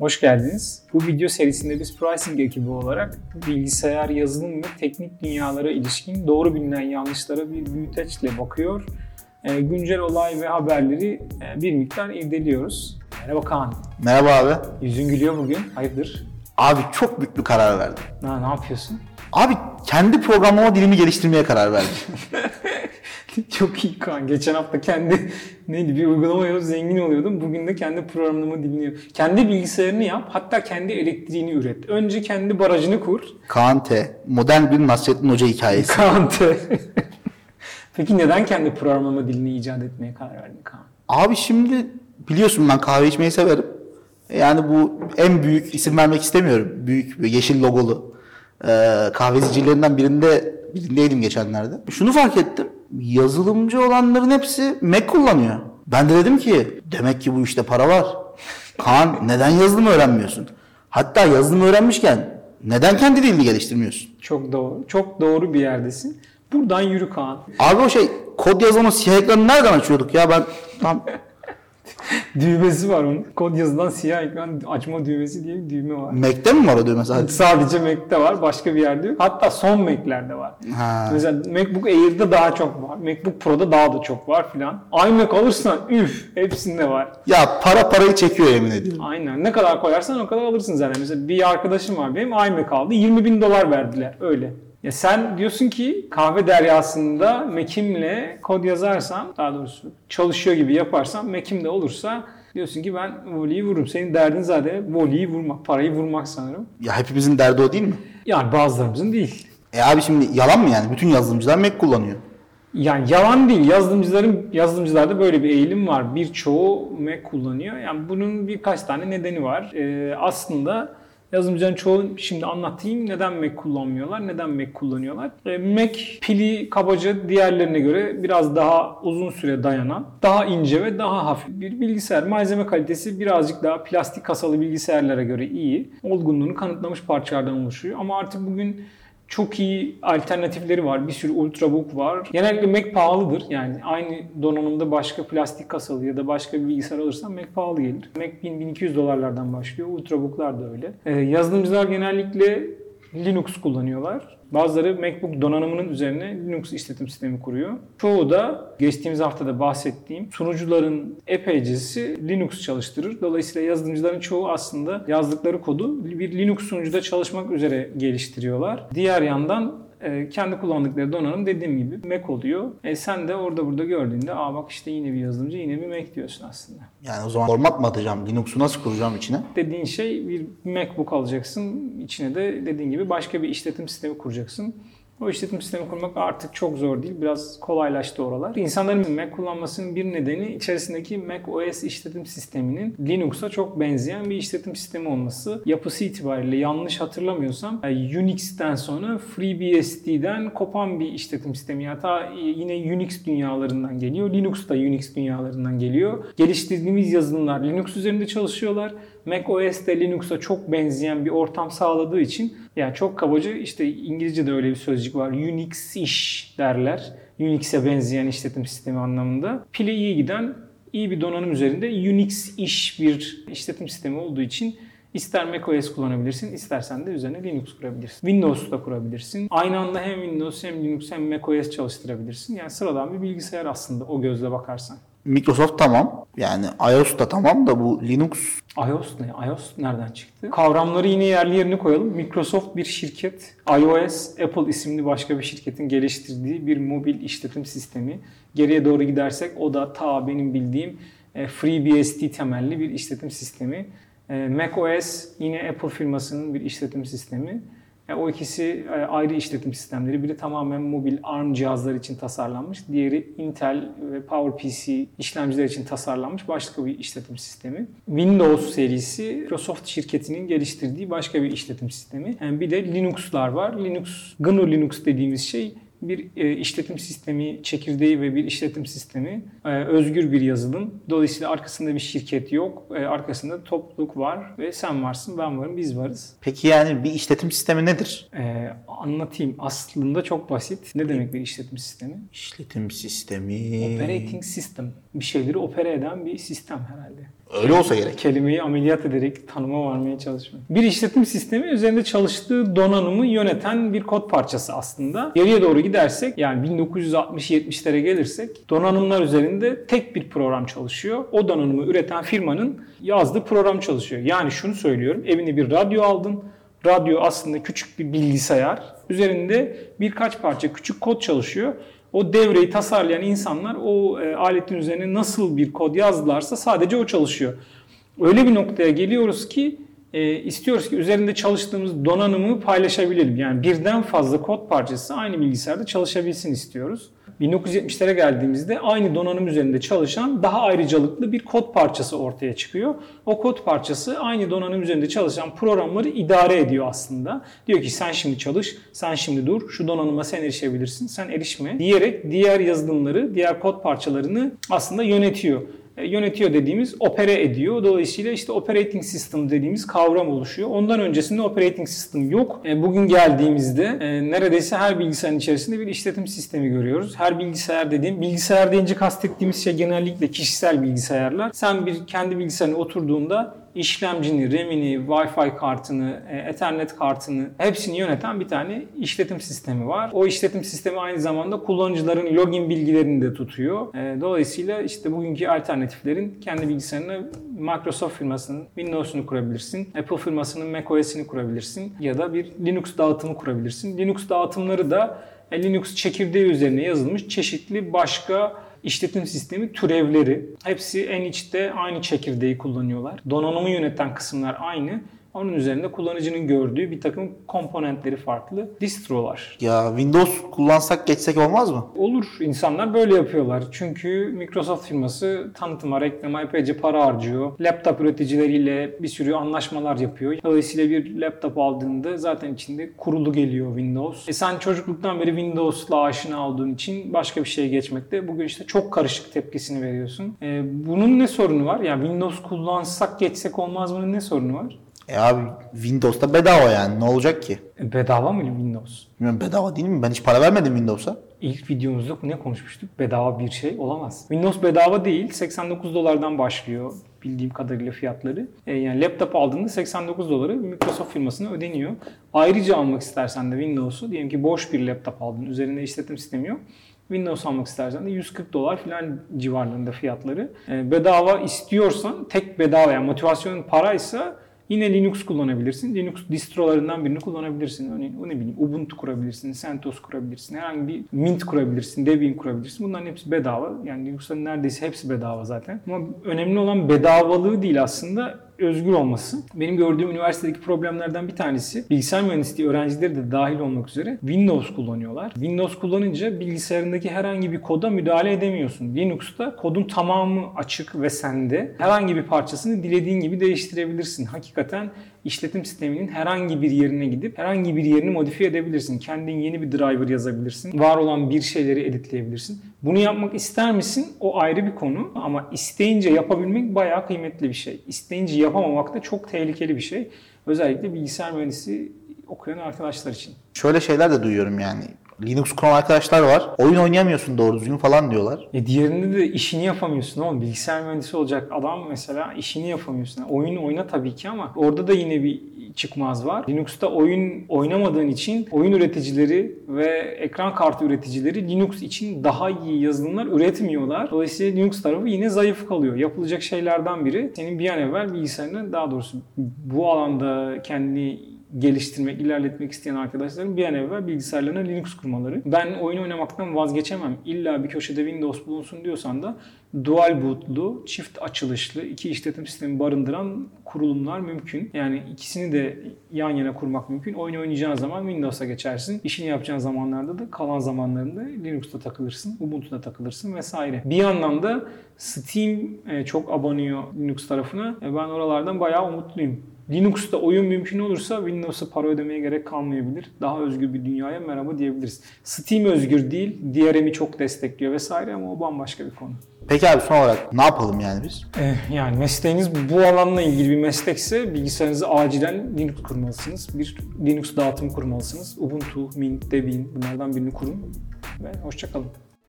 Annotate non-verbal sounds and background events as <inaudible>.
Hoş geldiniz. Bu video serisinde biz pricing ekibi olarak bilgisayar, yazılım ve teknik dünyalara ilişkin doğru bilinen yanlışlara bir büyüteçle bakıyor. E, güncel olay ve haberleri e, bir miktar irdeliyoruz. Merhaba Kaan. Merhaba abi. Yüzün gülüyor bugün. Hayırdır? Abi çok büyük bir karar verdim. Ha, ne yapıyorsun? Abi kendi programlama dilimi geliştirmeye karar verdim. <laughs> <laughs> Çok iyi Kaan. Geçen hafta kendi <laughs> neydi bir uygulama yapıp zengin oluyordum. Bugün de kendi programlama dilini yap. Kendi bilgisayarını yap. Hatta kendi elektriğini üret. Önce kendi barajını kur. Kaan T. Modern bir Nasrettin Hoca hikayesi. Kaan <laughs> T. Peki neden kendi programlama dilini icat etmeye karar verdin Kaan? Abi şimdi biliyorsun ben kahve içmeyi severim. Yani bu en büyük isim vermek istemiyorum. Büyük yeşil logolu e, kahve zicirlerinden birinde birindeydim geçenlerde. Şunu fark ettim. Yazılımcı olanların hepsi Mac kullanıyor. Ben de dedim ki demek ki bu işte para var. Kaan neden yazılım öğrenmiyorsun? Hatta yazılım öğrenmişken neden kendi dilini geliştirmiyorsun? Çok doğru. Çok doğru bir yerdesin. Buradan yürü Kaan. Abi o şey kod yazan siyah ekranı nereden açıyorduk ya ben tam <laughs> Düğmesi var onun. Kod yazılan siyah ekran açma düğmesi diye bir düğme var. Mac'te mi var o düğme sadece? Sadece Mac'te var. Başka bir yerde yok. Hatta son Mac'lerde var. Ha. Mesela MacBook Air'de daha çok var. MacBook Pro'da daha da çok var filan. iMac alırsan üf hepsinde var. Ya para parayı çekiyor yemin ediyorum. Aynen. Ne kadar koyarsan o kadar alırsın zaten. Mesela bir arkadaşım var benim iMac aldı. 20 bin dolar verdiler. Öyle. Ya sen diyorsun ki kahve deryasında Mac'imle kod yazarsam, daha doğrusu çalışıyor gibi yaparsam Mac'imde olursa diyorsun ki ben voleyi vururum. Senin derdin zaten voleyi vurmak, parayı vurmak sanırım. Ya hepimizin derdi o değil mi? Yani bazılarımızın değil. E abi şimdi yalan mı yani? Bütün yazılımcılar Mac kullanıyor. Yani yalan değil. Yazılımcıların yazılımcılarda böyle bir eğilim var. Birçoğu Mac kullanıyor. Yani bunun birkaç tane nedeni var. Ee, aslında yazılımcıların çoğu şimdi anlatayım neden Mac kullanmıyorlar, neden Mac kullanıyorlar. Ee, Mac pili kabaca diğerlerine göre biraz daha uzun süre dayanan, daha ince ve daha hafif bir bilgisayar. Malzeme kalitesi birazcık daha plastik kasalı bilgisayarlara göre iyi. Olgunluğunu kanıtlamış parçalardan oluşuyor. Ama artık bugün çok iyi alternatifleri var. Bir sürü ultrabook var. Genellikle Mac pahalıdır. Yani aynı donanımda başka plastik kasalı ya da başka bir bilgisayar alırsan Mac pahalı gelir. Mac 1000-1200 dolarlardan başlıyor. Ultrabooklar da öyle. Ee, yazılımcılar genellikle Linux kullanıyorlar. Bazıları MacBook donanımının üzerine Linux işletim sistemi kuruyor. Çoğu da geçtiğimiz haftada bahsettiğim sunucuların epeycesi Linux çalıştırır. Dolayısıyla yazılımcıların çoğu aslında yazdıkları kodu bir Linux sunucuda çalışmak üzere geliştiriyorlar. Diğer yandan e, kendi kullandıkları donanım dediğim gibi Mac oluyor. E sen de orada burada gördüğünde aa bak işte yine bir yazılımcı yine bir Mac diyorsun aslında. Yani o zaman format mı atacağım? Linux'u nasıl kuracağım içine? Dediğin şey bir MacBook alacaksın. içine de dediğin gibi başka bir işletim sistemi kuracaksın. O işletim sistemi kurmak artık çok zor değil. Biraz kolaylaştı oralar. İnsanların Mac kullanmasının bir nedeni içerisindeki Mac OS işletim sisteminin Linux'a çok benzeyen bir işletim sistemi olması. Yapısı itibariyle yanlış hatırlamıyorsam e, Unix'ten sonra FreeBSD'den kopan bir işletim sistemi. Hatta yine Unix dünyalarından geliyor. Linux da Unix dünyalarından geliyor. Geliştirdiğimiz yazılımlar Linux üzerinde çalışıyorlar. Mac OS'te Linux'a çok benzeyen bir ortam sağladığı için yani çok kabaca işte İngilizce'de öyle bir sözcük var. Unix-ish derler. Unix'e benzeyen işletim sistemi anlamında. Pili iyi giden iyi bir donanım üzerinde Unix-ish bir işletim sistemi olduğu için İster macOS kullanabilirsin, istersen de üzerine Linux kurabilirsin. Windows da kurabilirsin. Aynı anda hem Windows hem Linux hem macOS çalıştırabilirsin. Yani sıradan bir bilgisayar aslında o gözle bakarsan. Microsoft tamam. Yani iOS da tamam da bu Linux iOS ne? iOS nereden çıktı? Kavramları yine yerli yerine koyalım. Microsoft bir şirket. iOS, Apple isimli başka bir şirketin geliştirdiği bir mobil işletim sistemi. Geriye doğru gidersek o da ta benim bildiğim e, FreeBSD temelli bir işletim sistemi. E, macOS yine Apple firmasının bir işletim sistemi. E, o ikisi ayrı işletim sistemleri. Biri tamamen mobil ARM cihazlar için tasarlanmış. Diğeri Intel ve PowerPC işlemciler için tasarlanmış başka bir işletim sistemi. Windows serisi Microsoft şirketinin geliştirdiği başka bir işletim sistemi. Yani bir de Linux'lar var. Linux, GNU Linux dediğimiz şey bir e, işletim sistemi çekirdeği ve bir işletim sistemi e, özgür bir yazılım. Dolayısıyla arkasında bir şirket yok. E, arkasında topluluk var ve sen varsın, ben varım, biz varız. Peki yani bir işletim sistemi nedir? E, anlatayım. Aslında çok basit. Ne demek bir işletim sistemi? İşletim sistemi. Operating system. Bir şeyleri opere eden bir sistem herhalde. Öyle olsa gerek. kelimeyi ameliyat ederek tanıma varmaya çalışmak. Bir işletim sistemi üzerinde çalıştığı donanımı yöneten bir kod parçası aslında. Geriye doğru gidersek yani 1960-70'lere gelirsek donanımlar üzerinde tek bir program çalışıyor. O donanımı üreten firmanın yazdığı program çalışıyor. Yani şunu söylüyorum evine bir radyo aldın. Radyo aslında küçük bir bilgisayar. Üzerinde birkaç parça küçük kod çalışıyor. O devreyi tasarlayan insanlar o e, aletin üzerine nasıl bir kod yazdılarsa sadece o çalışıyor. Öyle bir noktaya geliyoruz ki e, istiyoruz ki üzerinde çalıştığımız donanımı paylaşabilelim. Yani birden fazla kod parçası aynı bilgisayarda çalışabilsin istiyoruz. 1970'lere geldiğimizde aynı donanım üzerinde çalışan daha ayrıcalıklı bir kod parçası ortaya çıkıyor. O kod parçası aynı donanım üzerinde çalışan programları idare ediyor aslında. Diyor ki sen şimdi çalış, sen şimdi dur, şu donanıma sen erişebilirsin, sen erişme diyerek diğer yazılımları, diğer kod parçalarını aslında yönetiyor yönetiyor dediğimiz opere ediyor. Dolayısıyla işte operating system dediğimiz kavram oluşuyor. Ondan öncesinde operating system yok. E, Bugün geldiğimizde e, neredeyse her bilgisayarın içerisinde bir işletim sistemi görüyoruz. Her bilgisayar dediğim, bilgisayar deyince kastettiğimiz şey genellikle kişisel bilgisayarlar. Sen bir kendi bilgisayarına oturduğunda işlemcini, RAM'ini, Wi-Fi kartını, e, Ethernet kartını hepsini yöneten bir tane işletim sistemi var. O işletim sistemi aynı zamanda kullanıcıların login bilgilerini de tutuyor. E, Dolayısıyla işte bugünkü alternatiflerin kendi bilgisayarına Microsoft firmasının Windows'unu kurabilirsin. Apple firmasının macOS'ini kurabilirsin. Ya da bir Linux dağıtımı kurabilirsin. Linux dağıtımları da e, Linux çekirdeği üzerine yazılmış çeşitli başka işletim sistemi türevleri. Hepsi en içte aynı çekirdeği kullanıyorlar. Donanımı yöneten kısımlar aynı. Onun üzerinde kullanıcının gördüğü bir takım komponentleri farklı distrolar. Ya Windows kullansak geçsek olmaz mı? Olur. İnsanlar böyle yapıyorlar. Çünkü Microsoft firması tanıtıma, reklama epeyce para harcıyor. Laptop üreticileriyle bir sürü anlaşmalar yapıyor. Dolayısıyla bir laptop aldığında zaten içinde kurulu geliyor Windows. E sen çocukluktan beri Windows'la aşina olduğun için başka bir şeye geçmekte bugün işte çok karışık tepkisini veriyorsun. E, bunun ne sorunu var? Yani Windows kullansak geçsek olmaz mı? Ne sorunu var? E abi Windows'ta bedava yani ne olacak ki? E, bedava mı Windows? Bilmiyorum bedava değil mi? Ben hiç para vermedim Windows'a. İlk videomuzda ne konuşmuştuk? Bedava bir şey olamaz. Windows bedava değil. 89 dolardan başlıyor bildiğim kadarıyla fiyatları. E, yani laptop aldığında 89 doları Microsoft firmasına ödeniyor. Ayrıca almak istersen de Windows'u diyelim ki boş bir laptop aldın. Üzerinde işletim sistemi yok. Windows almak istersen de 140 dolar falan civarlarında fiyatları. E, bedava istiyorsan tek bedava yani motivasyonun paraysa Yine Linux kullanabilirsin. Linux distrolarından birini kullanabilirsin. Örneğin o ne bileyim Ubuntu kurabilirsin, CentOS kurabilirsin, herhangi bir Mint kurabilirsin, Debian kurabilirsin. Bunların hepsi bedava. Yani Linux'ların neredeyse hepsi bedava zaten. Ama önemli olan bedavalığı değil aslında özgür olması. Benim gördüğüm üniversitedeki problemlerden bir tanesi bilgisayar mühendisliği öğrencileri de dahil olmak üzere Windows kullanıyorlar. Windows kullanınca bilgisayarındaki herhangi bir koda müdahale edemiyorsun. Linux'ta kodun tamamı açık ve sende. Herhangi bir parçasını dilediğin gibi değiştirebilirsin. Hakikaten işletim sisteminin herhangi bir yerine gidip herhangi bir yerini modifiye edebilirsin. Kendin yeni bir driver yazabilirsin. Var olan bir şeyleri editleyebilirsin. Bunu yapmak ister misin? O ayrı bir konu ama isteyince yapabilmek bayağı kıymetli bir şey. İsteyince yapamamak da çok tehlikeli bir şey. Özellikle bilgisayar mühendisi okuyan arkadaşlar için. Şöyle şeyler de duyuyorum yani. Linux kuran arkadaşlar var. Oyun oynayamıyorsun doğru düzgün falan diyorlar. E diğerinde de işini yapamıyorsun oğlum. Bilgisayar mühendisi olacak adam mesela işini yapamıyorsun. Oyun oyna tabii ki ama orada da yine bir çıkmaz var. Linux'ta oyun oynamadığın için oyun üreticileri ve ekran kartı üreticileri Linux için daha iyi yazılımlar üretmiyorlar. Dolayısıyla Linux tarafı yine zayıf kalıyor. Yapılacak şeylerden biri senin bir an evvel bilgisayarını daha doğrusu bu alanda kendini geliştirmek, ilerletmek isteyen arkadaşların bir an evvel bilgisayarlarına Linux kurmaları. Ben oyun oynamaktan vazgeçemem. İlla bir köşede Windows bulunsun diyorsan da dual bootlu, çift açılışlı, iki işletim sistemi barındıran kurulumlar mümkün. Yani ikisini de yan yana kurmak mümkün. Oyun oynayacağın zaman Windows'a geçersin. İşini yapacağın zamanlarda da kalan zamanlarında Linux'ta takılırsın, Ubuntu'da takılırsın vesaire. Bir yandan da Steam e, çok abanıyor Linux tarafına. E, Ben oralardan bayağı umutluyum. Linux'ta oyun mümkün olursa Windows'a para ödemeye gerek kalmayabilir. Daha özgür bir dünyaya merhaba diyebiliriz. Steam özgür değil, DRM'i çok destekliyor vesaire ama o bambaşka bir konu. Peki abi son olarak ne yapalım yani biz? Eh, yani mesleğiniz bu alanla ilgili bir meslekse bilgisayarınızı acilen Linux kurmalısınız. Bir Linux dağıtım kurmalısınız. Ubuntu, Mint, Debian bunlardan birini kurun ve hoşçakalın.